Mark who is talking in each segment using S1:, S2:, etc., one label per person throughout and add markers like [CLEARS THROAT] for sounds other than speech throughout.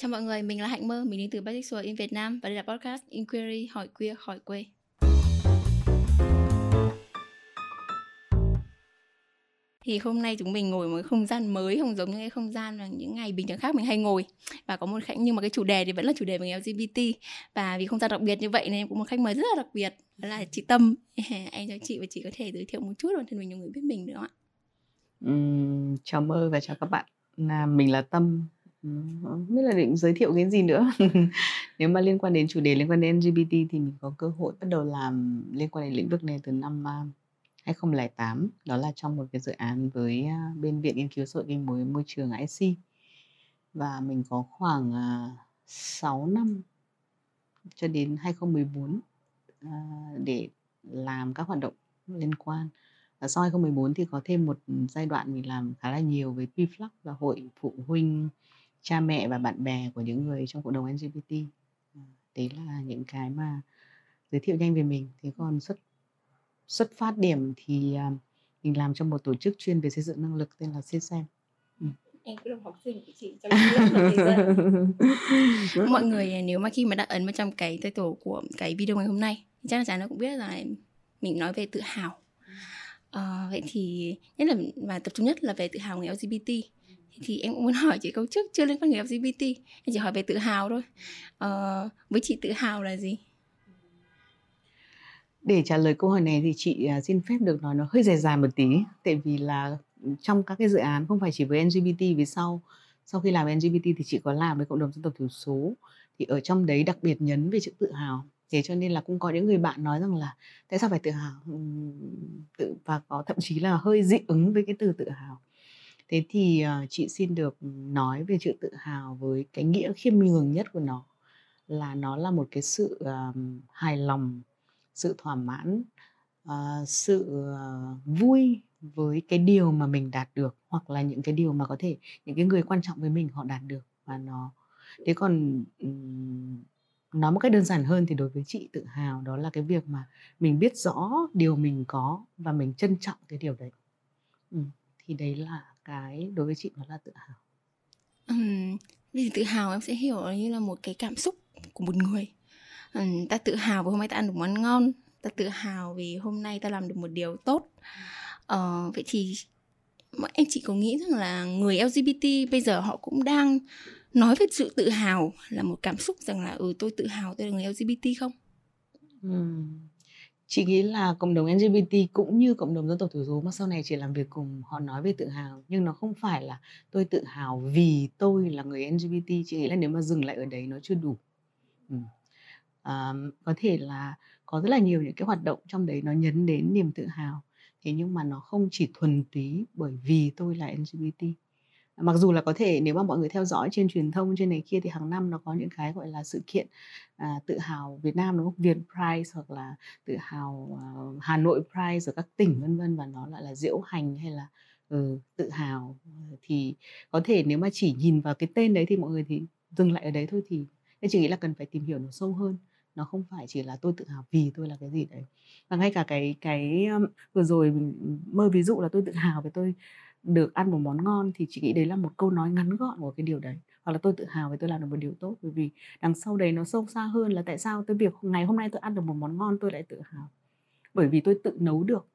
S1: Chào mọi người, mình là Hạnh Mơ, mình đến từ Bisexual in Việt Nam và đây là podcast Inquiry hỏi queer hỏi quê. Thì hôm nay chúng mình ngồi một không gian mới không giống như cái không gian là những ngày bình thường khác mình hay ngồi và có một khách nhưng mà cái chủ đề thì vẫn là chủ đề về LGBT và vì không gian đặc biệt như vậy nên em cũng một khách mời rất là đặc biệt đó là chị Tâm. [LAUGHS] anh cho chị và chị có thể giới thiệu một chút bản thân mình cho người biết mình được không ạ?
S2: Uhm, chào Mơ và chào các bạn. Là mình là Tâm, không biết là định giới thiệu cái gì nữa. [LAUGHS] Nếu mà liên quan đến chủ đề liên quan đến LGBT thì mình có cơ hội bắt đầu làm liên quan đến lĩnh vực này từ năm, à, 2008, đó là trong một cái dự án với, à, bên Viện Nghiên cứu Xã hội Kinh mối Môi trường IC. Và mình có khoảng, à, 6 năm cho đến 2014, để làm các hoạt động liên quan. Và sau 2014 thì có thêm một giai đoạn mình làm khá là nhiều với PFLAG là Hội Phụ huynh, cha mẹ và bạn bè của những người trong cộng đồng LGBT. À, đấy là những cái mà giới thiệu nhanh về mình. Thế còn xuất xuất phát điểm thì, à, mình làm trong một tổ chức chuyên về xây dựng năng lực tên là CSEM. Ừm.
S1: Em cũng là học sinh của chị trong lớp. [LAUGHS] Mọi người à, nếu mà khi mà đã ấn vào trong cái title của cái video ngày hôm nay thì chắc là chắn nó cũng biết là mình nói về tự hào. Ờ, vậy thì nhất là và tập trung nhất là về tự hào người LGBT thì em cũng muốn hỏi chị câu trước chưa liên quan người LGBT em chỉ hỏi về tự hào thôi. Ờ, với chị tự hào là gì?
S2: Để trả lời câu hỏi này thì chị à, xin phép được nói nó hơi dài dài một tí. Tại vì là trong các cái dự án không phải chỉ với LGBT vì sau sau khi làm LGBT thì chị có làm với cộng đồng dân tộc thiểu số. Thì ở trong đấy đặc biệt nhấn về chữ tự hào. Thế cho nên là cũng có những người bạn nói rằng là tại sao phải tự hào? Tự và có thậm chí là hơi dị ứng với cái từ tự hào thế thì uh, chị xin được nói về chữ tự hào với cái nghĩa khiêm nhường nhất của nó là nó là một cái sự uh, hài lòng sự thỏa mãn uh, sự uh, vui với cái điều mà mình đạt được hoặc là những cái điều mà có thể những cái người quan trọng với mình họ đạt được và nó thế còn um, nói một cách đơn giản hơn thì đối với chị tự hào đó là cái việc mà mình biết rõ điều mình có và mình trân trọng cái điều đấy ừ. thì đấy là cái đối với chị nó là tự hào
S1: um, vì tự hào em sẽ hiểu như là một cái cảm xúc của một người um, ta tự hào vì hôm nay ta ăn được món ngon ta tự hào vì hôm nay ta làm được một điều tốt uh, vậy thì em chị có nghĩ rằng là người LGBT bây giờ họ cũng đang nói về sự tự hào là một cảm xúc rằng là ừ tôi tự hào tôi là người LGBT không?
S2: Uhm. Chị nghĩ là cộng đồng LGBT cũng như cộng đồng dân tộc thiểu số mà sau này chị làm việc cùng họ nói về tự hào nhưng nó không phải là tôi tự hào vì tôi là người LGBT chị nghĩ là nếu mà dừng lại ở đấy nó chưa đủ. Ừ. À, có thể là có rất là nhiều những cái hoạt động trong đấy nó nhấn đến niềm tự hào thế nhưng mà nó không chỉ thuần túy bởi vì tôi là LGBT mặc dù là có thể nếu mà mọi người theo dõi trên truyền thông trên này kia thì hàng năm nó có những cái gọi là sự kiện à, tự hào Việt Nam đúng không? Việt Prize hoặc là tự hào uh, Hà Nội Prize ở các tỉnh vân vân và nó lại là diễu hành hay là ừ, tự hào. Thì có thể nếu mà chỉ nhìn vào cái tên đấy thì mọi người thì dừng lại ở đấy thôi thì nên chỉ nghĩ là cần phải tìm hiểu nó sâu hơn. Nó không phải chỉ là tôi tự hào vì tôi là cái gì đấy. Và ngay cả cái cái vừa rồi mình ừ, mơ ví dụ là tôi tự hào về tôi được ăn một món ngon thì chị nghĩ đấy là một câu nói ngắn gọn của cái điều đấy. Hoặc là tôi tự hào vì tôi làm được một điều tốt bởi vì đằng sau đấy nó sâu xa hơn là tại sao tôi việc ngày hôm nay tôi ăn được một món ngon tôi lại tự hào. Bởi vì tôi tự nấu được.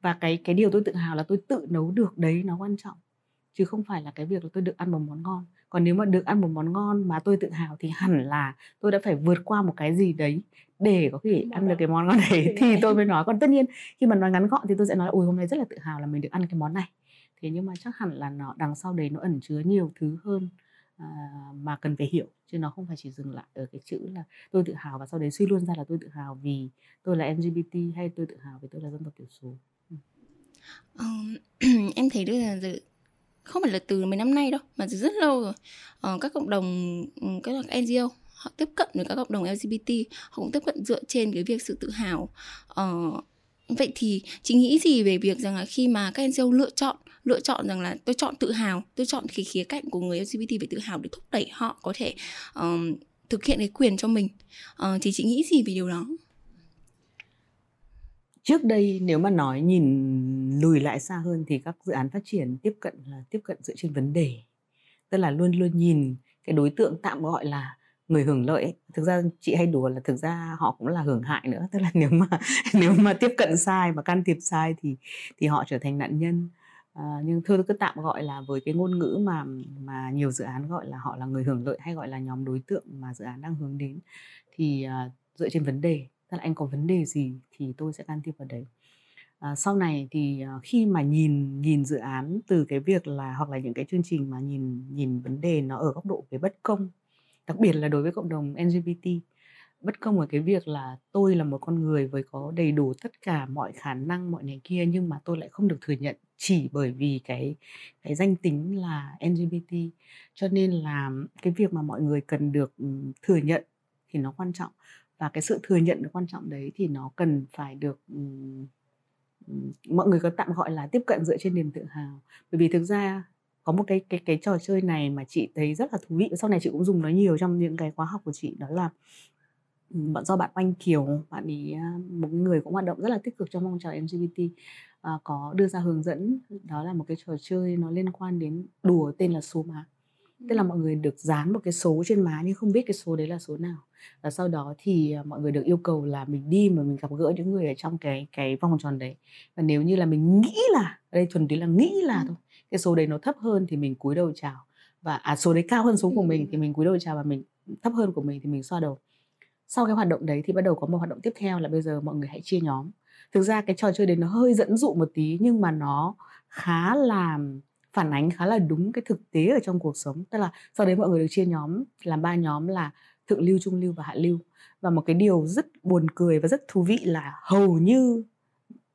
S2: Và cái cái điều tôi tự hào là tôi tự nấu được đấy nó quan trọng chứ không phải là cái việc là tôi được ăn một món ngon. Còn nếu mà được ăn một món ngon mà tôi tự hào thì hẳn là tôi đã phải vượt qua một cái gì đấy để có thể ăn được cái món ngon đấy thì tôi mới nói. Còn tất nhiên khi mà nói ngắn gọn thì tôi sẽ nói ôi hôm nay rất là tự hào là mình được ăn cái món này thế nhưng mà chắc hẳn là nó đằng sau đấy nó ẩn chứa nhiều thứ hơn à, mà cần phải hiểu chứ nó không phải chỉ dừng lại ở cái chữ là tôi tự hào và sau đấy suy luôn ra là tôi tự hào vì tôi là LGBT hay tôi tự hào vì tôi là dân tộc thiểu số.
S1: Um, [CLEARS THROAT] em thấy đây là không phải là từ mấy năm nay đâu mà từ rất lâu rồi. Uh, các cộng đồng ừ, các NGO họ tiếp cận với các cộng đồng LGBT họ cũng tiếp cận dựa trên cái việc sự tự hào. Uh, vậy thì chị nghĩ gì về việc rằng là khi mà các NGO lựa chọn lựa chọn rằng là tôi chọn tự hào tôi chọn cái khía cạnh của người LGBT về tự hào để thúc đẩy họ có thể um, thực hiện cái quyền cho mình. Uh, thì chị nghĩ gì về điều đó?
S2: Trước đây nếu mà nói nhìn lùi lại xa hơn thì các dự án phát triển tiếp cận là tiếp cận dựa trên vấn đề. Tức là luôn luôn nhìn cái đối tượng tạm gọi là người hưởng lợi ấy. thực ra chị hay đùa là thực ra họ cũng là hưởng hại nữa. Tức là nếu mà [LAUGHS] nếu mà tiếp cận sai và can thiệp sai thì thì họ trở thành nạn nhân à, nhưng tôi cứ tạm gọi là với cái ngôn ngữ mà mà nhiều dự án gọi là họ là người hưởng lợi hay gọi là nhóm đối tượng mà dự án đang hướng đến thì à, dựa trên vấn đề tức là anh có vấn đề gì thì tôi sẽ can thiệp vào đấy. À, sau này thì khi mà nhìn nhìn dự án từ cái việc là hoặc là những cái chương trình mà nhìn nhìn vấn đề nó ở góc độ về bất công đặc biệt là đối với cộng đồng LGBT bất công ở cái việc là tôi là một con người với có đầy đủ tất cả mọi khả năng mọi này kia nhưng mà tôi lại không được thừa nhận chỉ bởi vì cái cái danh tính là LGBT cho nên là cái việc mà mọi người cần được thừa nhận thì nó quan trọng. Và cái sự thừa nhận quan trọng đấy thì nó cần phải được mọi người có tạm gọi là tiếp cận dựa trên niềm tự hào. Bởi vì thực ra có một cái cái cái trò chơi này mà chị thấy rất là thú vị, sau này chị cũng dùng nó nhiều trong những cái khóa học của chị, đó là bạn do bạn Oanh Kiều bạn ấy một người cũng hoạt động rất là tích cực trong phong trào LGBT à, có đưa ra hướng dẫn đó là một cái trò chơi nó liên quan đến đùa tên là số má. Tức là mọi người được dán một cái số trên má nhưng không biết cái số đấy là số nào. Và sau đó thì mọi người được yêu cầu là mình đi mà mình gặp gỡ những người ở trong cái cái vòng tròn đấy. Và nếu như là mình nghĩ là đây thuần túy là nghĩ là thôi cái số đấy nó thấp hơn thì mình cúi đầu chào. Và à số đấy cao hơn số của mình thì mình cúi đầu chào và mình thấp hơn của mình thì mình xoa đầu sau cái hoạt động đấy thì bắt đầu có một hoạt động tiếp theo là bây giờ mọi người hãy chia nhóm. Thực ra cái trò chơi đấy nó hơi dẫn dụ một tí nhưng mà nó khá là phản ánh khá là đúng cái thực tế ở trong cuộc sống. Tức là sau đấy mọi người được chia nhóm làm ba nhóm là thượng lưu trung lưu và hạ lưu. Và một cái điều rất buồn cười và rất thú vị là hầu như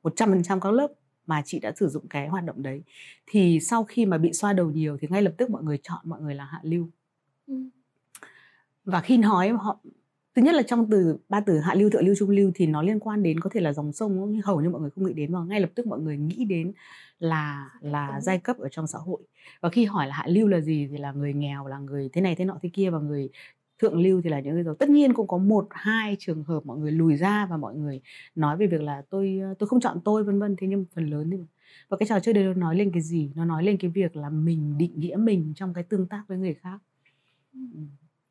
S2: 100% các lớp mà chị đã sử dụng cái hoạt động đấy. Thì sau khi mà bị xoa đầu nhiều thì ngay lập tức mọi người chọn mọi người là hạ lưu. Ừ. và khi nói họ thứ nhất là trong từ ba từ hạ lưu thượng lưu trung lưu thì nó liên quan đến có thể là dòng sông nhưng hầu như mọi người không nghĩ đến và ngay lập tức mọi người nghĩ đến là là giai cấp ở trong xã hội. Và khi hỏi là hạ lưu là gì thì là người nghèo là người thế này thế nọ thế kia và người thượng lưu thì là những người giàu. Tất nhiên cũng có một hai trường hợp mọi người lùi ra và mọi người nói về việc là tôi tôi không chọn tôi vân vân. Thế nhưng phần lớn thì và cái trò chơi đấy nó nói lên cái gì? Nó nói lên cái việc là mình định nghĩa mình trong cái tương tác với người khác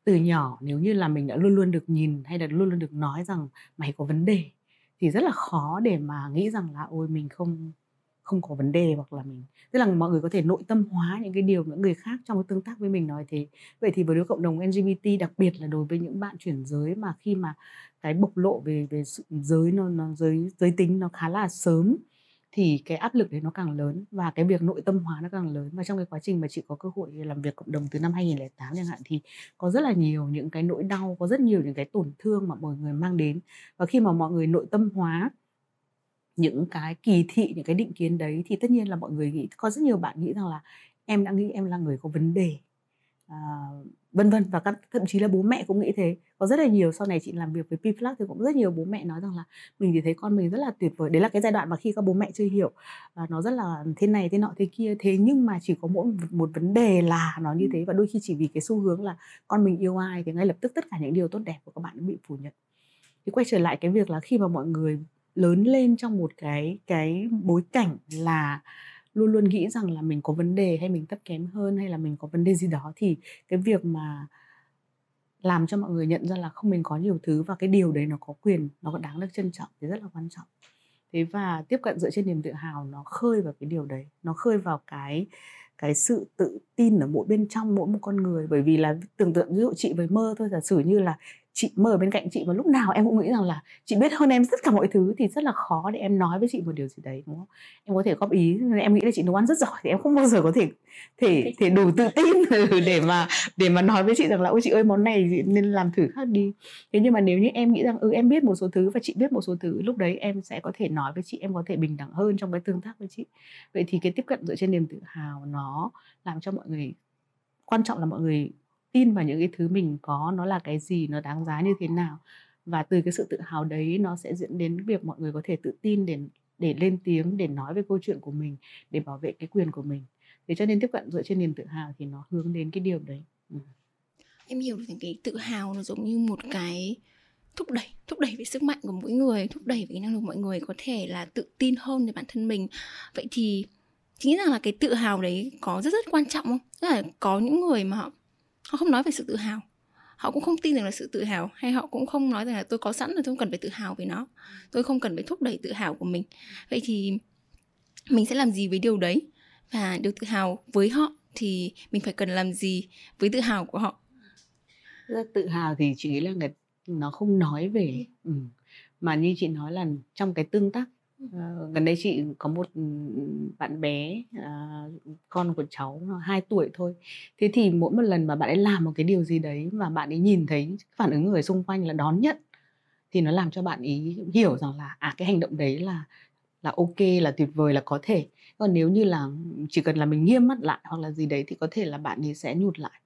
S2: từ nhỏ nếu như là mình đã luôn luôn được nhìn hay là luôn luôn được nói rằng mày có vấn đề thì rất là khó để mà nghĩ rằng là ôi mình không không có vấn đề hoặc là mình tức là mọi người có thể nội tâm hóa những cái điều những người khác trong cái tương tác với mình nói thế. Vậy thì với đối cộng đồng LGBT đặc biệt là đối với những bạn chuyển giới mà khi mà cái bộc lộ về về giới nó, nó giới giới tính nó khá là sớm thì cái áp lực đấy nó càng lớn và cái việc nội tâm hóa nó càng lớn. Và trong cái quá trình mà chị có cơ hội làm việc cộng đồng từ năm 2008 chẳng hạn thì có rất là nhiều những cái nỗi đau có rất nhiều những cái tổn thương mà mọi người mang đến. Và khi mà mọi người nội tâm hóa những cái kỳ thị những cái định kiến đấy thì tất nhiên là mọi người nghĩ có rất nhiều bạn nghĩ rằng là em đã nghĩ em là người có vấn đề. À, vân vân. Và các thậm chí là bố mẹ cũng nghĩ thế. Có rất là nhiều sau này chị làm việc với Pflac thì cũng rất nhiều bố mẹ nói rằng là mình thì thấy con mình rất là tuyệt vời. Đấy là cái giai đoạn mà khi các bố mẹ chưa hiểu à, nó rất là thế này thế nọ thế kia. Thế nhưng mà chỉ có mỗi một vấn đề là nó như thế. Và đôi khi chỉ vì cái xu hướng là con mình yêu ai thì ngay lập tức tất cả những điều tốt đẹp của các bạn bị phủ nhận. Thì quay trở lại cái việc là khi mà mọi người lớn lên trong một cái cái bối cảnh là luôn luôn nghĩ rằng là mình có vấn đề hay mình thấp kém hơn hay là mình có vấn đề gì đó thì cái việc mà làm cho mọi người nhận ra là không mình có nhiều thứ và cái điều đấy nó có quyền, nó có đáng được trân trọng thì rất là quan trọng. Thế và tiếp cận dựa trên niềm tự hào nó khơi vào cái điều đấy, nó khơi vào cái cái sự tự tin ở mỗi bên trong mỗi một con người. Bởi vì là tưởng tượng, ví dụ chị với mơ thôi, giả sử như là chị ở bên cạnh chị và lúc nào em cũng nghĩ rằng là chị biết hơn em tất cả mọi thứ thì rất là khó để em nói với chị một điều gì đấy đúng không? Em có thể góp ý em nghĩ là chị nấu ăn rất giỏi thì em không bao giờ có thể thể thể đủ tự tin [LAUGHS] để mà để mà nói với chị rằng là ôi chị ơi món này nên làm thử khác đi. Thế nhưng mà nếu như em nghĩ rằng ừ em biết một số thứ và chị biết một số thứ lúc đấy em sẽ có thể nói với chị em có thể bình đẳng hơn trong cái tương tác với chị. Vậy thì cái tiếp cận dựa trên niềm tự hào nó làm cho mọi người quan trọng là mọi người tin vào những cái thứ mình có nó là cái gì, nó đáng giá như thế nào. Và từ cái sự tự hào đấy, nó sẽ dẫn đến việc mọi người có thể tự tin để để lên tiếng, để nói về câu chuyện của mình, để bảo vệ cái quyền của mình. Thế cho nên tiếp cận dựa trên niềm tự hào thì nó hướng đến cái điều đấy. Ừ.
S1: em hiểu được cái tự hào nó giống như một cái thúc đẩy thúc đẩy về sức mạnh của mỗi người, thúc đẩy về cái năng lực mọi người có thể là tự tin hơn về bản thân mình. Vậy thì chính rằng là cái tự hào đấy có rất rất quan trọng không? Tức là có những người mà họ họ không nói về sự tự hào. Họ cũng không tin rằng là sự tự hào hay họ cũng không nói rằng là tôi có sẵn rồi tôi không cần phải tự hào về nó. Tôi không cần phải thúc đẩy tự hào của mình. Vậy thì mình sẽ làm gì với điều đấy? Và điều tự hào với họ thì mình phải cần làm gì với tự hào của họ?
S2: Tự hào thì chị nghĩ là người nó không nói về ừ. mà như chị nói là trong cái tương tác uh, gần đây chị có một ừ, bạn bé uh, con của cháu nó 2 tuổi thôi. Thế thì mỗi một lần mà bạn ấy làm một cái điều gì đấy và bạn ấy nhìn thấy phản ứng người xung quanh là đón nhận thì nó làm cho bạn ý hiểu rằng là à cái hành động đấy là là ok là tuyệt vời là có thể. Còn nếu như là chỉ cần là mình nghiêm mắt lại hoặc là gì đấy thì có thể là bạn ấy sẽ nhụt lại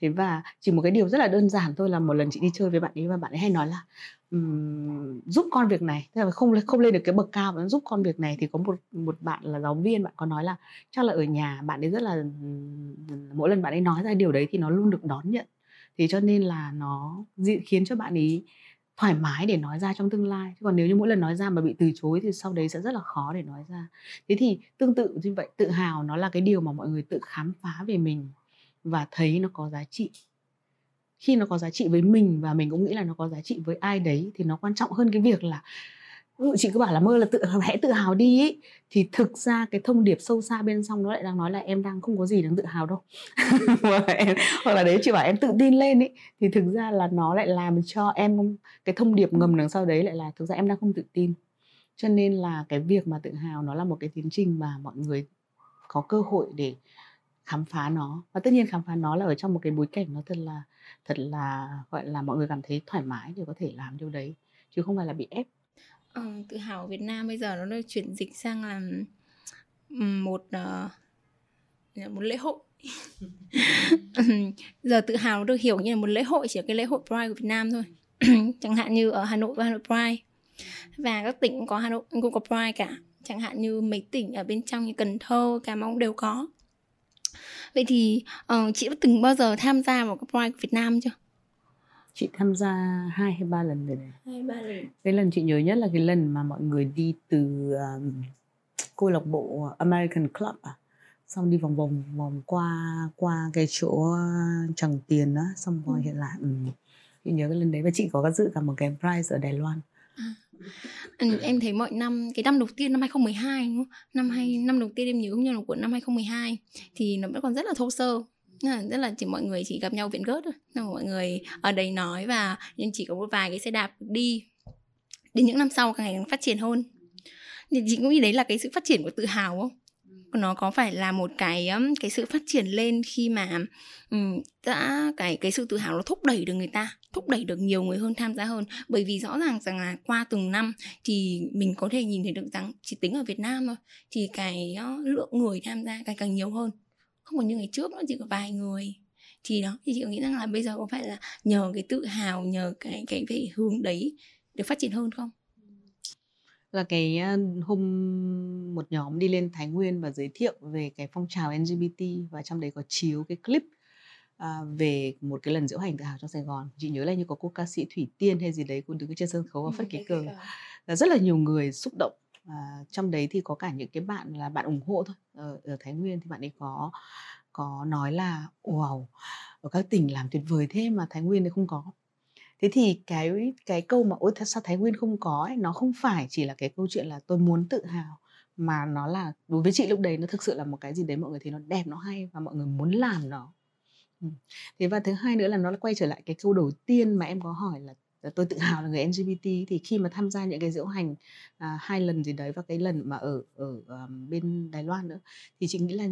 S2: thế và chỉ một cái điều rất là đơn giản thôi là một lần chị đi chơi với bạn ấy và bạn ấy hay nói là um, giúp con việc này. Thế là không không lên được cái bậc cao mà giúp con việc này thì có một một bạn là giáo viên bạn có nói là chắc là ở nhà bạn ấy rất là mỗi lần bạn ấy nói ra điều đấy thì nó luôn được đón nhận. Thì cho nên là nó khiến cho bạn ấy thoải mái để nói ra trong tương lai. Chứ còn nếu như mỗi lần nói ra mà bị từ chối thì sau đấy sẽ rất là khó để nói ra. Thế thì tương tự như vậy tự hào nó là cái điều mà mọi người tự khám phá về mình và thấy nó có giá trị khi nó có giá trị với mình và mình cũng nghĩ là nó có giá trị với ai đấy thì nó quan trọng hơn cái việc là chị cứ bảo là mơ là tự hãy tự hào đi ý. thì thực ra cái thông điệp sâu xa bên trong nó lại đang nói là em đang không có gì đáng tự hào đâu [LAUGHS] em, hoặc là đấy chị bảo em tự tin lên ý thì thực ra là nó lại làm cho em cái thông điệp ngầm đằng sau đấy lại là thực ra em đang không tự tin cho nên là cái việc mà tự hào nó là một cái tiến trình mà mọi người có cơ hội để khám phá nó. Và tất nhiên khám phá nó là ở trong một cái bối cảnh nó thật là thật là gọi là mọi người cảm thấy thoải mái để có thể làm điều đấy chứ không phải là bị ép.
S1: Ờ, tự hào Việt Nam bây giờ nó được chuyển dịch sang làm một uh, một lễ hội. [LAUGHS] Giờ tự hào được hiểu như là một lễ hội chỉ là cái lễ hội Pride của Việt Nam thôi. [CLEARS THROAT] Chẳng hạn như ở Hà Nội có Hà Nội Pride. Và các tỉnh cũng có Hà Nội cũng có Pride cả. Chẳng hạn như mấy tỉnh ở bên trong như Cần Thơ, Cà Mau đều có vậy thì uh, chị đã từng bao giờ tham gia vào cái Pride Việt Nam chưa
S2: chị tham gia hai hay ba lần rồi
S1: này hai ba lần
S2: cái lần chị nhớ nhất là cái lần mà mọi người đi từ um, câu lạc bộ American Club à xong đi vòng vòng vòng qua qua cái chỗ chẳng tiền đó xong rồi ừ. hiện lại ừ. chị nhớ cái lần đấy và chị có dự cả một cái prize ở Đài Loan
S1: à. Ừ, em thấy mọi năm cái năm đầu tiên năm 2012 đúng không? Năm hay năm đầu tiên em nhớ như là của năm 2012 thì nó vẫn còn rất là thô sơ. Rất là chỉ mọi người chỉ gặp nhau viện gớt thôi. Mọi người ở đây nói và nhưng chỉ có một vài cái xe đạp đi đến những năm sau càng ngày càng phát triển hơn. Thì chị cũng nghĩ đấy là cái sự phát triển của tự hào không? Nó có phải là một cái cái sự phát triển lên khi mà um, đã cái cái sự tự hào nó thúc đẩy được người ta thúc đẩy được nhiều người hơn tham gia hơn. Bởi vì rõ ràng rằng là qua từng năm thì mình có thể nhìn thấy được rằng chỉ tính ở Việt Nam thôi, thì cái ờ, lượng người tham gia càng càng nhiều hơn. Không còn như ngày trước nó chỉ có vài người. Thì đó, thì chị nghĩ rằng là bây giờ có phải là nhờ cái tự hào, nhờ cái cái về hướng đấy được phát triển hơn không?
S2: Là cái ờ, hôm một nhóm đi lên Thái Nguyên và giới thiệu về cái phong trào LGBT và trong đấy có chiếu cái clip à, về một cái lần diễu hành tự hào trong Sài Gòn chị nhớ là như có cô ca sĩ Thủy Tiên hay gì đấy cũng đứng trên sân khấu và phất cái cờ. là rất là nhiều người xúc động. À, trong đấy thì có cả những cái bạn là bạn ủng hộ thôi. Ở, ở Thái Nguyên thì bạn ấy có có nói là wow ở các tỉnh làm tuyệt vời thế mà Thái Nguyên thì không có. Thế thì cái cái câu mà ôi sao Thái Nguyên không có ấy, nó không phải chỉ là cái câu chuyện là tôi muốn tự hào mà nó là đối với chị lúc đấy nó thực sự là một cái gì đấy mọi người thấy nó đẹp nó hay và mọi người muốn làm nó thế và thứ hai nữa là nó quay trở lại cái câu đầu tiên mà em có hỏi là tôi tự hào là người LGBT thì khi mà tham gia những cái diễu hành à, hai lần gì đấy và cái lần mà ở ở um, bên Đài Loan nữa thì chị nghĩ là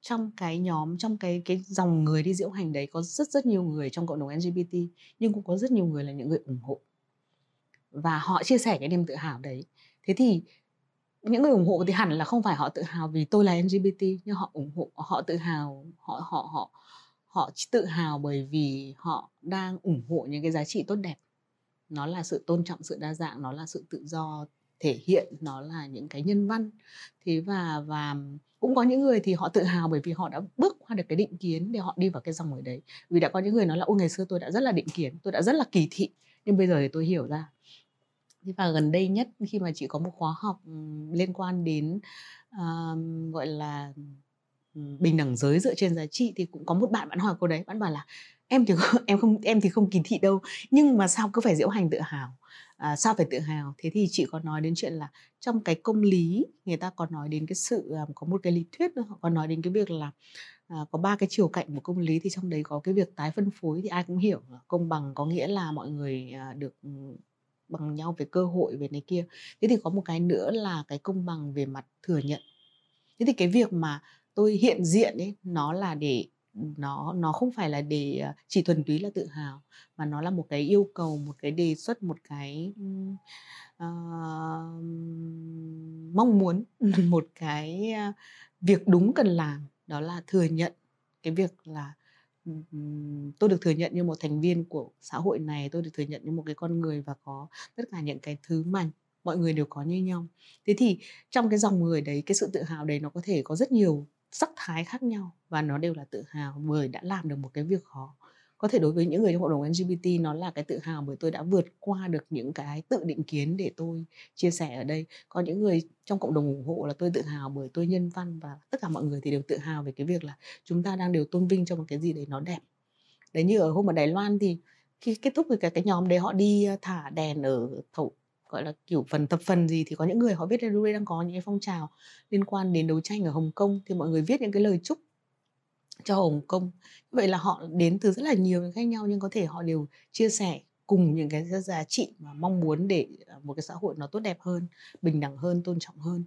S2: trong cái nhóm trong cái cái dòng người đi diễu hành đấy có rất rất nhiều người trong cộng đồng LGBT nhưng cũng có rất nhiều người là những người ủng hộ. Và họ chia sẻ cái niềm tự hào đấy. Thế thì những người ủng hộ thì hẳn là không phải họ tự hào vì tôi là LGBT nhưng họ ủng hộ họ tự hào họ họ họ họ tự hào bởi vì họ đang ủng hộ những cái giá trị tốt đẹp. Nó là sự tôn trọng sự đa dạng nó là sự tự do thể hiện nó là những cái nhân văn. Thế và và cũng có những người thì họ tự hào bởi vì họ đã bước qua được cái định kiến để họ đi vào cái dòng người đấy. Vì đã có những người nói là ôi ngày xưa tôi đã rất là định kiến tôi đã rất là kỳ thị nhưng bây giờ thì tôi hiểu ra. Thế và gần đây nhất khi mà chị có một khóa học liên quan đến uh, gọi là bình đẳng giới dựa trên giá trị thì cũng có một bạn bạn hỏi cô đấy bạn bảo là em thì không, [LAUGHS] em không em thì không kỳ thị đâu nhưng mà sao cứ phải diễu hành tự hào? À, sao phải tự hào? Thế thì chị có nói đến chuyện là trong cái công lý người ta còn nói đến cái sự à, có một cái lý thuyết họ còn nói đến cái việc là à, có ba cái chiều cạnh của công lý thì trong đấy có cái việc tái phân phối thì ai cũng hiểu công bằng có nghĩa là mọi người à, được ừ, bằng nhau về cơ hội về này kia. Thế thì có một cái nữa là cái công bằng về mặt thừa nhận. Thế thì cái việc mà tôi hiện diện ấy nó là để nó nó không phải là để ờ, chỉ thuần túy là tự hào mà nó là một cái yêu cầu một cái đề xuất một cái uh, mong muốn [LAUGHS] một cái ờ, việc đúng cần làm. Đó là thừa nhận cái việc là tôi được thừa nhận như một thành viên của xã hội này tôi được thừa nhận như một cái con người và có tất cả những cái thứ mà mọi người đều có như nhau. Thế thì trong cái dòng người đấy cái sự tự hào đấy nó có thể có rất nhiều sắc thái khác nhau và nó đều là tự hào bởi đã làm được một cái việc khó. Có thể đối với những người trong cộng đồng LGBT nó là cái tự hào bởi tôi đã vượt qua được những cái tự định kiến để tôi chia sẻ ở đây. Có những người trong cộng đồng ủng hộ là tôi tự hào bởi tôi nhân văn và tất cả mọi người thì đều tự hào về cái việc là chúng ta đang đều tôn vinh cho một cái gì đấy nó đẹp. Đấy, như ở hôm ở Đài Loan thì khi kết thúc cái cái nhóm đấy họ đi ờ, thả đèn ở thổ gọi là, kiểu, phần tập phần gì thì có những người họ biết là Lure đang có những cái phong trào liên quan đến đấu tranh ở Hồng Kông thì mọi người viết những cái lời chúc cho Hồng Kông. Vậy là họ đến từ rất là nhiều những khác nhau nhưng có thể họ đều chia sẻ cùng những cái giá trị mà mong muốn để à, một cái xã hội nó tốt đẹp hơn, bình đẳng hơn, tôn trọng hơn.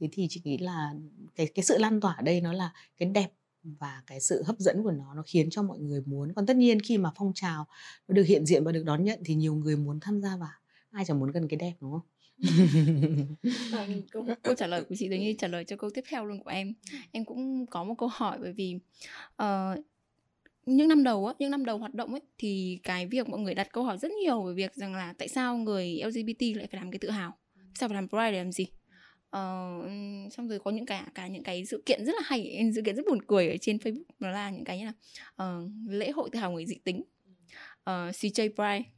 S2: Thế thì chị nghĩ là cái cái sự lan tỏa ở đây nó là cái đẹp và cái sự hấp dẫn của nó nó khiến cho mọi người muốn. Còn tất nhiên khi mà phong trào nó được hiện diện và được đón nhận thì nhiều người muốn tham gia vào ai chẳng muốn gần cái đẹp đúng không?
S1: À, [LAUGHS] câu, câu trả lời của chị giống như trả lời cho câu tiếp theo luôn của em. Em cũng có một câu hỏi bởi vì uh, những năm đầu á, những năm đầu hoạt động ấy thì cái việc mọi người đặt câu hỏi rất nhiều về việc rằng là tại sao người LGBT lại phải làm cái tự hào, sao phải làm pride để làm gì? Uh, xong rồi có những cái, cả những cái sự kiện rất là hay, [LAUGHS] sự kiện rất buồn cười ở trên Facebook đó là những cái như là uh, lễ hội tự hào người dị tính, uh, CJ Pride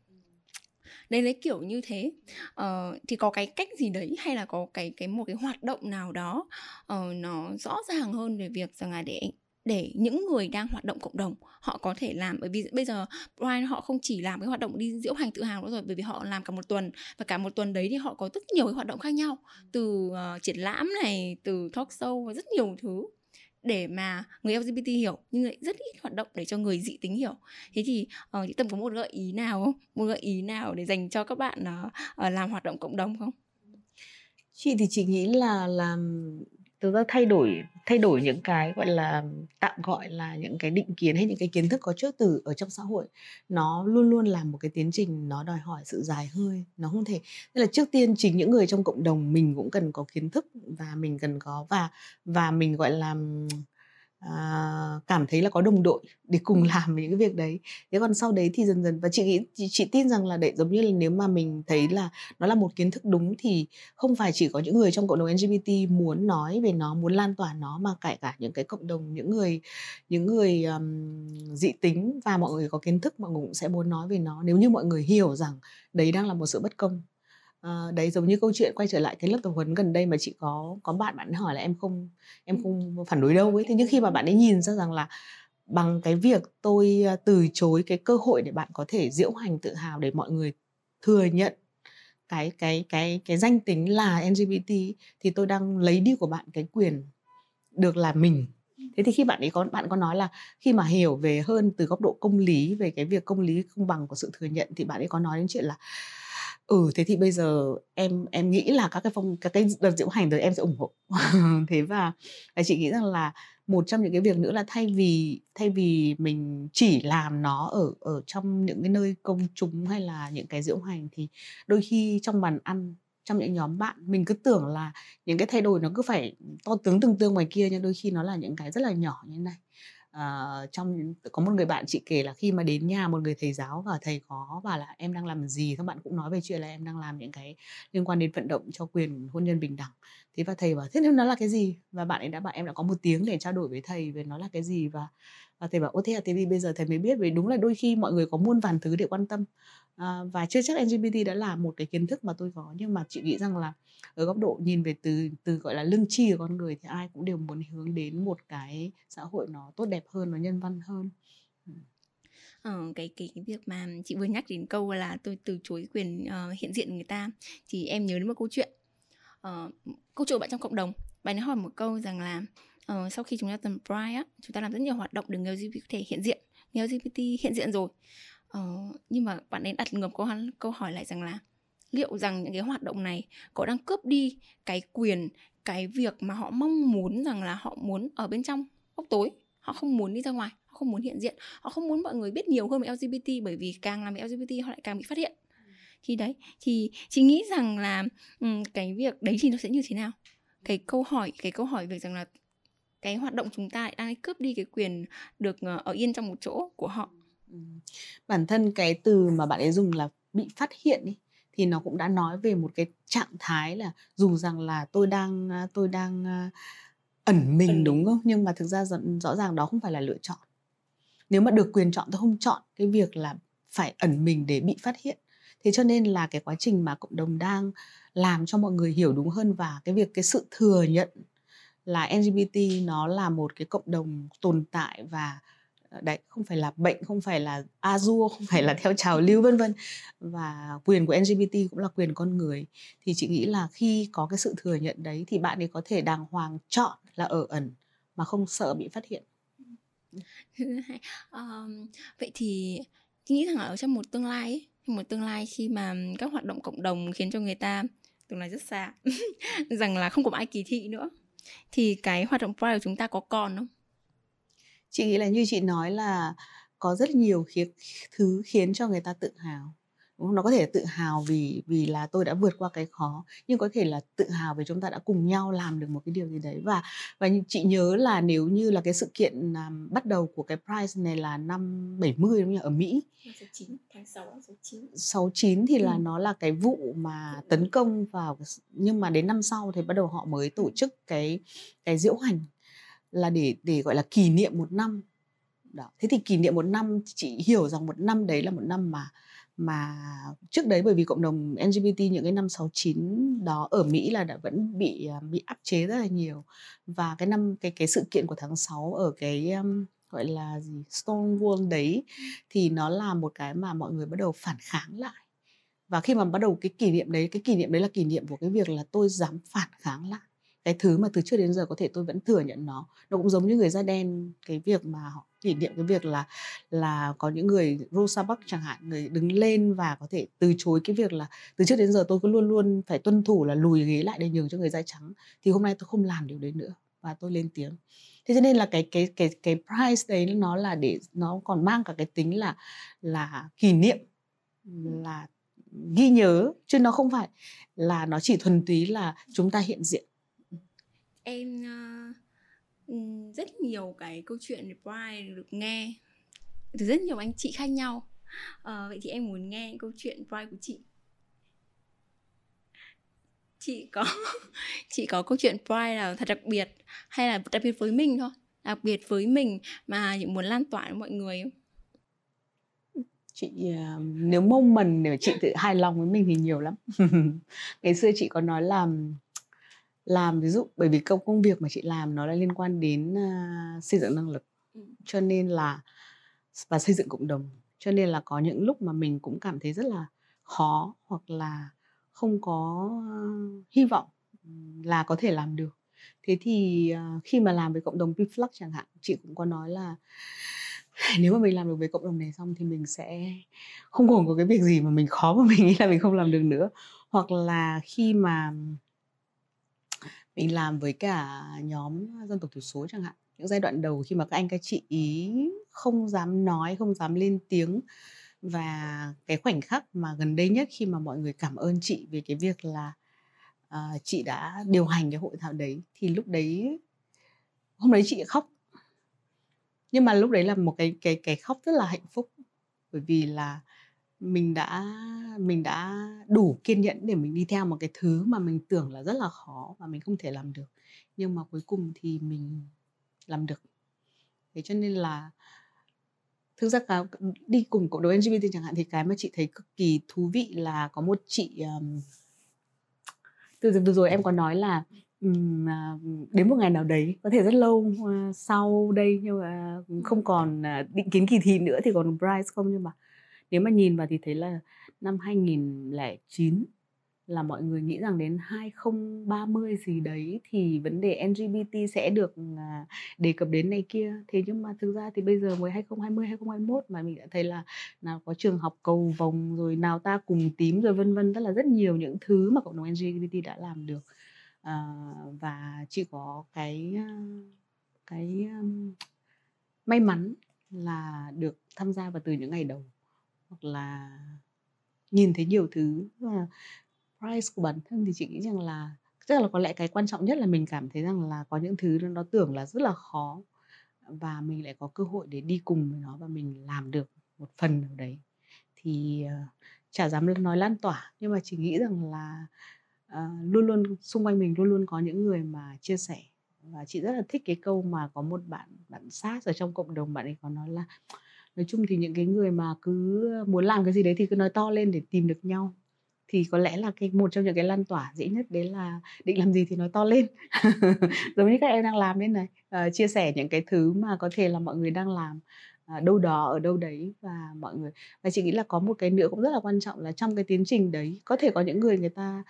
S1: đấy lấy kiểu như thế. Uh, thì có cái cách gì đấy hay là có cái cái một cái hoạt động nào đó uh, nó rõ ràng hơn về việc rằng là để để những người đang hoạt động cộng đồng họ có thể làm? Bởi vì bây giờ Brian họ không chỉ làm cái hoạt động đi diễu hành tự hào nữa rồi bởi vì họ làm cả một tuần và cả một tuần đấy thì họ có rất nhiều cái hoạt động khác nhau. Từ uh, triển lãm này từ talk show và rất nhiều thứ để mà người LGBT hiểu nhưng lại rất ít hoạt động để cho người dị tính hiểu. Thế thì uh, chị tâm có một gợi ý nào không? Một gợi ý nào để dành cho các bạn uh, làm hoạt động cộng đồng không?
S2: Chị thì chị nghĩ là làm thực ra thay đổi thay đổi những cái, gọi là, tạm gọi là những cái định kiến hay những cái kiến thức có trước từ ở trong xã hội, nó luôn luôn là một cái tiến trình nó đòi hỏi sự dài hơi, nó không thể, tức là trước tiên chính những người trong cộng đồng mình cũng cần có kiến thức và mình cần có và và mình, gọi là à, cảm thấy là có đồng đội để cùng [LAUGHS] làm những cái việc đấy. Thế còn sau đấy thì dần dần và chị nghĩ chị, chị tin rằng là để giống như là nếu mà mình thấy là nó là một kiến thức đúng thì không phải chỉ có những người trong cộng đồng LGBT muốn nói về nó muốn lan tỏa nó mà cả cả những cái cộng đồng những người những người um, dị tính và mọi người có kiến thức mọi người cũng sẽ muốn nói về nó. Nếu như mọi người hiểu rằng đấy đang là một sự bất công À, đấy giống như câu chuyện quay trở lại cái lớp tập huấn gần đây mà chị có có bạn bạn hỏi là em không em không phản đối đâu ấy. Thế nhưng khi mà bạn ấy nhìn ra rằng là bằng cái việc tôi từ chối cái cơ hội để bạn có thể diễu hành tự hào để mọi người thừa nhận cái cái cái cái danh tính là LGBT thì tôi đang lấy đi của bạn cái quyền được là mình. Thế thì khi bạn ấy có bạn có nói là khi mà hiểu về hơn từ góc độ công lý về cái việc công lý công bằng của sự thừa nhận thì bạn ấy có nói đến chuyện là ừ thế thì bây giờ em em nghĩ là các cái phong các cái đợt diễu hành rồi em sẽ ủng hộ. [LAUGHS] Thế và, và chị nghĩ rằng là một trong những cái việc nữa là thay vì thay vì mình chỉ làm nó ở ở trong những cái nơi công chúng hay là những cái diễu hành thì đôi khi trong bàn ăn trong những nhóm bạn mình cứ tưởng là những cái thay đổi nó cứ phải to tướng tương tương ngoài kia nhưng đôi khi nó là những cái rất là nhỏ như thế này uh, trong có một người bạn chị kể là khi mà đến nhà một người thầy giáo và thầy có bảo là em đang làm gì? Các bạn cũng nói về chuyện là em đang làm những cái liên quan đến vận động cho quyền hôn nhân bình đẳng. Thế và thầy bảo thế nên nó là cái gì? Và bạn ấy đã bảo em đã có một tiếng để trao đổi với thầy về nó là cái gì và và thầy bảo ô thế à thế thì bây giờ thầy mới biết vì đúng là đôi khi mọi người có muôn vàn thứ để quan tâm à, và chưa chắc LGBT đã là một cái kiến thức mà tôi có nhưng mà chị nghĩ rằng là ở góc độ nhìn về từ từ gọi là lương tri của con người thì ai cũng đều muốn hướng đến một cái xã hội nó tốt đẹp hơn nó nhân văn hơn.
S1: Ừ. Ờ, cái cái cái việc mà chị vừa nhắc đến câu là tôi từ chối quyền uh, hiện diện người ta thì em nhớ đến một câu chuyện. Uh, câu chuyện bạn trong cộng đồng bạn ấy hỏi một câu rằng là uh, sau khi chúng ta tầm Pride á chúng ta làm rất nhiều hoạt động để người LGBT có thể hiện diện người LGBT hiện diện rồi uh, nhưng mà bạn ấy đặt ngược câu câu hỏi lại rằng là liệu rằng những cái hoạt động này có đang cướp đi cái quyền cái việc mà họ mong muốn rằng là họ muốn ở bên trong góc tối? Họ không muốn đi ra ngoài họ không muốn hiện diện họ không muốn mọi người biết nhiều hơn về lgbt bởi vì càng làm về lgbt họ lại càng bị phát hiện. Thì đấy thì chị nghĩ rằng là um, cái việc đấy thì nó sẽ như thế nào? Cái câu hỏi cái câu hỏi việc rằng là cái hoạt động chúng ta lại đang cướp đi cái quyền được uh, ở yên trong một chỗ của họ
S2: bản thân cái từ mà bạn ấy dùng là bị phát hiện đi thì nó cũng đã nói về một cái trạng thái là dù rằng là tôi đang tôi đang ẩn mình đúng không? Nhưng mà thực ra rõ, rõ ràng đó không phải là lựa chọn. Nếu mà được quyền chọn tôi không chọn cái việc là phải ẩn mình để bị phát hiện. Thế cho nên là cái quá trình mà cộng đồng đang làm cho mọi người hiểu đúng hơn và cái việc cái sự thừa nhận là LGBT nó là một cái cộng đồng tồn tại và Ờ, đấy không phải là bệnh không phải là azure [LAUGHS] không phải là theo trào lưu vân vân. Và quyền của lgbt cũng là quyền con người. Thì chị nghĩ là khi có cái sự thừa nhận đấy thì bạn ấy có thể đàng hoàng chọn là ở ẩn mà không sợ bị phát hiện. [LAUGHS]
S1: Um, vậy thì chị nghĩ rằng ở trong một tương lai ấy, một tương lai khi mà các hoạt động cộng đồng khiến cho người ta tương lai rất xa [LAUGHS] rằng là không có ai kỳ thị nữa thì cái hoạt động pride của chúng ta có còn không?
S2: Chị nghĩ là như chị nói là có rất nhiều khía, thứ khiến cho người ta tự hào. Nó có thể tự hào vì vì là tôi đã vượt qua cái khó nhưng có thể là tự hào vì chúng ta đã cùng nhau làm được một cái điều gì đấy. Và và chị nhớ là nếu như là cái sự kiện um, bắt đầu của cái prize này là năm 70 đúng không ở Mỹ. 69 tháng 6 69 69 thì là ừ. nó là cái vụ mà tấn công vào nhưng mà đến năm sau thì bắt đầu họ mới tổ chức cái cái diễu hành là để để gọi là kỷ niệm một năm. Đó thế thì kỷ niệm một năm chị hiểu rằng một năm đấy là một năm mà mà trước đấy bởi vì cộng đồng LGBT những cái năm 69 đó ở Mỹ là đã vẫn bị à, bị áp chế rất là nhiều. Và cái năm cái cái sự kiện của tháng 6 ở cái um, gọi là gì Stonewall đấy thì nó là một cái mà mọi người bắt đầu phản kháng lại. Và khi mà bắt đầu cái kỷ niệm đấy cái kỷ niệm đấy là kỷ niệm của cái việc là tôi dám phản kháng lại cái thứ mà từ trước đến giờ có thể tôi vẫn thừa nhận nó. Nó cũng giống như người da đen, cái việc mà họ kỷ niệm cái việc là là có những người Rosa Parks chẳng hạn, người đứng lên và có thể từ chối cái việc là từ trước đến giờ tôi cứ luôn luôn phải tuân thủ là lùi ghế lại để nhường cho người da trắng, thì hôm nay tôi không làm điều đấy nữa và tôi lên tiếng. Thế cho nên là cái cái cái cái price đấy nó là để, nó còn mang cả cái tính là là kỷ niệm, là ghi nhớ, chứ nó không phải là nó chỉ thuần túy là chúng ta hiện diện
S1: em uh, rất nhiều cái câu chuyện về được nghe từ rất nhiều anh chị khác nhau. Uh, vậy thì em muốn nghe câu chuyện Pride của chị. Chị có [LAUGHS] chị có câu chuyện Pride nào thật đặc biệt hay là đặc biệt với mình thôi đặc biệt với mình mà chị muốn lan tỏa với mọi người không?
S2: Chị ờ, nếu mong mình nếu chị tự hài lòng với mình thì nhiều lắm. [LAUGHS] Ngày xưa chị có nói là làm ví dụ bởi vì công công việc mà chị làm nó là liên quan đến uh, xây dựng năng lực. Ừ. cho nên là và xây dựng cộng đồng. Cho nên là có những lúc mà mình cũng cảm thấy rất là khó hoặc là không có uh, hy vọng là có thể làm được. Thế thì uh, khi mà làm với cộng đồng Pflux chẳng hạn chị cũng có nói là [SIGHS] nếu mà mình làm được với cộng đồng này xong thì mình sẽ không còn có cái việc gì mà mình khó mà [LAUGHS] mình nghĩ là mình không làm được nữa. Hoặc là khi mà mình làm với cả nhóm dân tộc thiểu số chẳng hạn. Những giai đoạn đầu khi mà các anh các chị ý không dám nói không dám lên tiếng và cái khoảnh khắc mà gần đây nhất khi mà mọi người cảm ơn chị về cái việc là uh, chị đã điều hành cái hội thảo đấy thì lúc đấy hôm đấy chị khóc. Nhưng mà lúc đấy là một cái cái cái khóc rất là hạnh phúc. Bởi vì là mình đã mình đã đủ kiên nhẫn để mình đi theo một cái thứ mà mình tưởng là rất là khó và mình không thể làm được. Nhưng mà cuối cùng thì mình làm được. Thế cho nên là thực ra cả đi cùng cộng đồng LGBT chẳng hạn thì cái mà chị thấy cực kỳ thú vị là có một chị um, từ từ rồi em có nói là um, đến một ngày nào đấy, có thể rất lâu, uh, sau đây nhưng mà không còn, uh, định kiến kỳ thi nữa thì còn Bryce không, nhưng mà nếu mà nhìn vào thì thấy là năm 2009 là mọi người nghĩ rằng đến 2030 gì đấy thì vấn đề LGBT sẽ được, à, đề cập đến này kia. Thế nhưng mà thực ra thì bây giờ mới 2020, 2021 mà mình đã thấy là nào có trường học cầu vồng, rồi nào ta cùng tím, rồi vân vân, tức là rất nhiều những thứ mà cộng đồng LGBT đã làm được. À, và chỉ có cái, à, cái, may mắn là được tham gia vào từ những ngày đầu, hoặc là nhìn thấy nhiều thứ và price của bản thân thì chị nghĩ rằng là chắc là có lẽ cái quan trọng nhất là mình cảm thấy rằng là có những thứ nó tưởng là rất là khó và mình lại có cơ hội để đi cùng với nó và mình làm được một phần nào đấy. Thì, uh, chả dám nói lan tỏa, nhưng mà chỉ nghĩ rằng là, uh, luôn luôn xung quanh mình luôn luôn có những người mà chia sẻ. Và chị rất là thích cái câu mà có một bạn bạn sát ở trong cộng đồng, bạn ấy có nói là nói chung thì những cái người mà cứ muốn làm cái gì đấy thì cứ nói to lên để tìm được nhau. Thì có lẽ là cái một trong những cái lan tỏa dễ nhất đấy là định làm gì thì nói to lên. [LAUGHS] Giống như các em đang làm đấy này, à, chia sẻ những cái thứ mà có thể là mọi người đang làm, à, đâu đó, ở đâu đấy và mọi người và chị nghĩ là có một cái nữa cũng rất là quan trọng là trong cái tiến trình đấy, có thể có những người người ta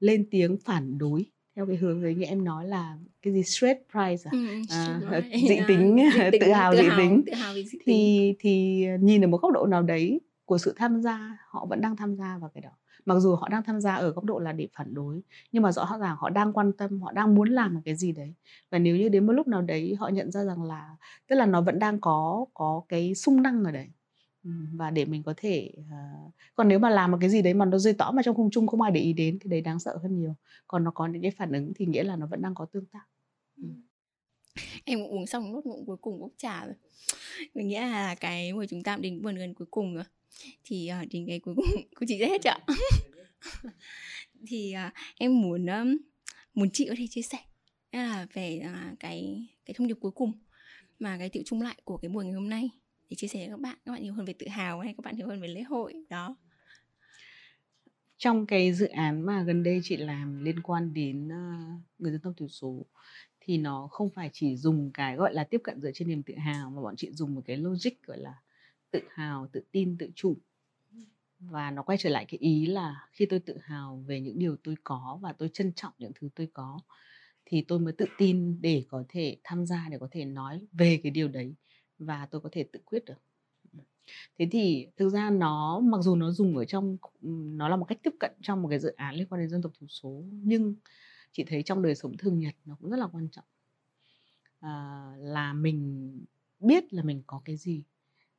S2: lên tiếng phản đối theo cái hướng đấy như em nói là cái gì straight pride à?
S1: Ừm,
S2: À,
S1: pride,
S2: dị
S1: à, [LAUGHS]
S2: tính,
S1: dị tính,
S2: tự hào dị tính.
S1: tự hào vì dị tính.
S2: Thì thì nhìn ở một góc độ nào đấy của sự tham gia, họ vẫn đang tham gia vào cái đó. Mặc dù họ đang tham gia ở góc độ là để phản đối, nhưng mà rõ ràng họ đang quan tâm, họ đang muốn làm một cái gì đấy. Và nếu như đến một lúc nào đấy họ nhận ra rằng là tức là nó vẫn đang có có cái xung năng ở đấy. Và để mình có thể, uh, còn nếu mà làm một cái gì đấy mà nó rơi tỏ mà trong khung chung không ai để ý đến thì đấy đáng sợ hơn nhiều. Còn nó có những cái phản ứng thì nghĩa là nó vẫn đang có tương tác. [LAUGHS]
S1: Em cũng uống xong nốt ngụm cuối cùng cốc trà rồi. [LAUGHS] Mình nghĩ là cái buổi chúng ta đến gần gần cuối cùng rồi. Thì, uh, đến cái cuối cùng [LAUGHS] cô chị hết chưa ạ? Thì, uh, em muốn, ờm, muốn chị có thể chia sẻ, là về, uh, cái cái thông điệp cuối cùng mà cái tựu chung lại của cái buổi ngày hôm nay để chia sẻ với các bạn, các bạn nhiều hơn về tự hào hay các bạn hiểu hơn về lễ hội, đó.
S2: Trong cái dự án mà gần đây chị làm liên quan đến, ờ, người dân tộc thiểu số thì nó không phải chỉ dùng cái, gọi là, tiếp cận dựa trên niềm tự hào mà bọn chị dùng một cái logic, gọi là, tự hào, tự tin, tự chủ. Và nó quay trở lại cái ý là khi tôi tự hào về những điều tôi có và tôi trân trọng những thứ tôi có thì tôi mới tự tin để có thể tham gia, để có thể nói về cái điều đấy và tôi có thể tự quyết được. Thế thì thực ra nó mặc dù nó dùng ở trong nó là một cách tiếp cận trong một cái dự án liên quan đến dân tộc thiểu số, nhưng chị thấy trong đời sống thường nhật nó cũng rất là quan trọng. à, là mình biết là mình có cái gì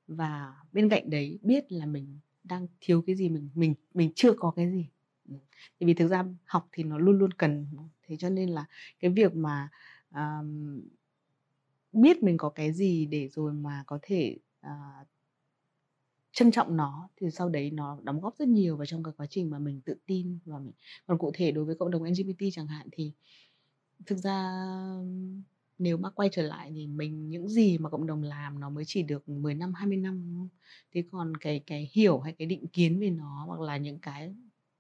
S2: và bên cạnh đấy biết là mình đang thiếu cái gì, mình mình mình chưa có cái gì. Ừ. thì vì thực ra học thì nó luôn luôn cần, thế cho nên là cái việc mà, um, biết mình có cái gì để rồi mà có thể, uh, trân trọng nó thì sau đấy nó đóng góp rất nhiều vào trong cái quá trình mà mình tự tin và mình còn cụ thể đối với cộng đồng LGBT chẳng hạn thì thực ra nếu mà quay trở lại thì mình những gì mà cộng đồng làm nó mới chỉ được 10 năm, 20 năm, đúng không? Thế còn cái cái hiểu hay cái định kiến về nó hoặc là những cái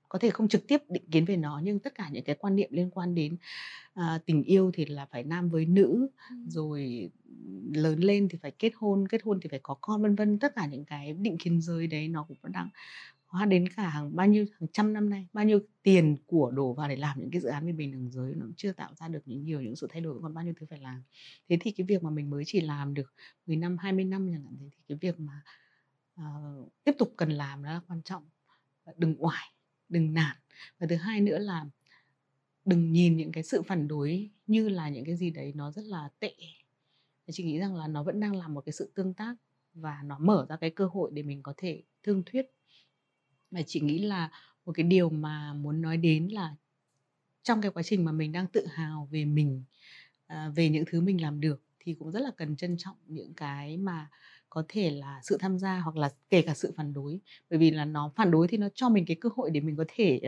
S2: có thể không trực tiếp định kiến về nó nhưng tất cả những cái quan niệm liên quan đến, à, tình yêu thì là phải nam với nữ,
S1: Ừm.
S2: rồi lớn lên thì phải kết hôn, kết hôn thì phải có con, vân vân. Tất cả những cái định kiến giới đấy nó cũng vẫn đang hóa đến cả hàng bao nhiêu hàng trăm năm nay, bao nhiêu tiền của đổ vào để làm những cái dự án về bình đẳng giới nó cũng chưa tạo ra được những nhiều những sự thay đổi, còn bao nhiêu thứ phải làm. Thế thì cái việc mà mình mới chỉ làm được 10 năm, 20 năm chẳng hạn thì cái việc mà, ờ, tiếp tục cần làm nó là quan trọng. Đừng oải, đừng nản. Và thứ hai nữa là đừng nhìn những cái sự phản đối như là những cái gì đấy nó rất là tệ. Chị nghĩ rằng là nó vẫn đang là một cái sự tương tác và nó mở ra cái cơ hội để mình có thể thương thuyết. Và chị nghĩ là một cái điều mà muốn nói đến là trong cái quá trình mà mình đang tự hào về mình, à, về những thứ mình làm được thì cũng rất là cần trân trọng những cái mà có thể là sự tham gia hoặc là kể cả sự phản đối. Bởi vì là nó phản đối thì nó cho mình cái cơ hội để mình có thể,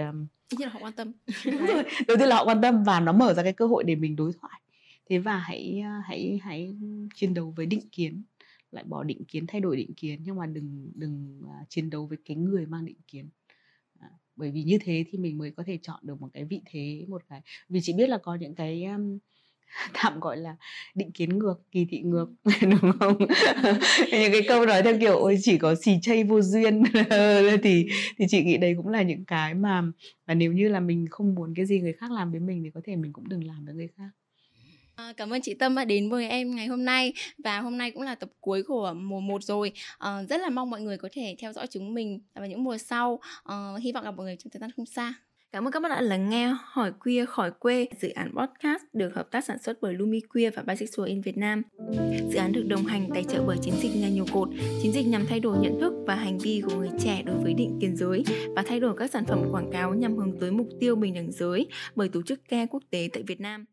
S1: Ít nhất là họ quan tâm. [LAUGHS]
S2: Đúng
S1: Đấy.
S2: rồi, đầu tiên là họ quan tâm và nó mở ra cái cơ hội để mình đối thoại. Thế và hãy, hãy hãy chiến đấu với định kiến, loại bỏ định kiến, thay đổi định kiến nhưng mà đừng đừng, à, chiến đấu với cái người mang định kiến. À. bởi vì như thế thì mình mới có thể chọn được một cái vị thế một cái vì chị biết là có những cái um, [LAUGHS] tạm gọi là định kiến ngược kỳ thị ngược [LAUGHS] đúng không [LAUGHS] những cái câu nói theo kiểu ôi chỉ có xì chay vô duyên thì thì chị nghĩ đấy cũng là những cái mà mà nếu như là mình không muốn cái gì người khác làm với mình thì có thể mình cũng đừng làm với người khác
S1: À, cảm ơn chị Tâm đã đến với em ngày hôm nay và hôm nay cũng là tập cuối của mùa 1 rồi. À, rất là mong mọi người có thể theo dõi chúng mình vào những mùa sau. À, hy vọng gặp mọi người trong thời gian không xa. Cảm ơn các bạn đã lắng nghe Hỏi Queer Khỏi Quê, dự án podcast được hợp tác sản xuất bởi Lumi Queer và Bisexual in Việt Nam. Dự án được đồng hành tài trợ bởi chiến dịch nhà nhiều cột, chiến dịch nhằm thay đổi nhận thức và hành vi của người trẻ đối với định kiến giới và thay đổi các sản phẩm quảng cáo nhằm hướng tới mục tiêu bình đẳng giới bởi tổ chức CARE quốc tế tại Việt Nam.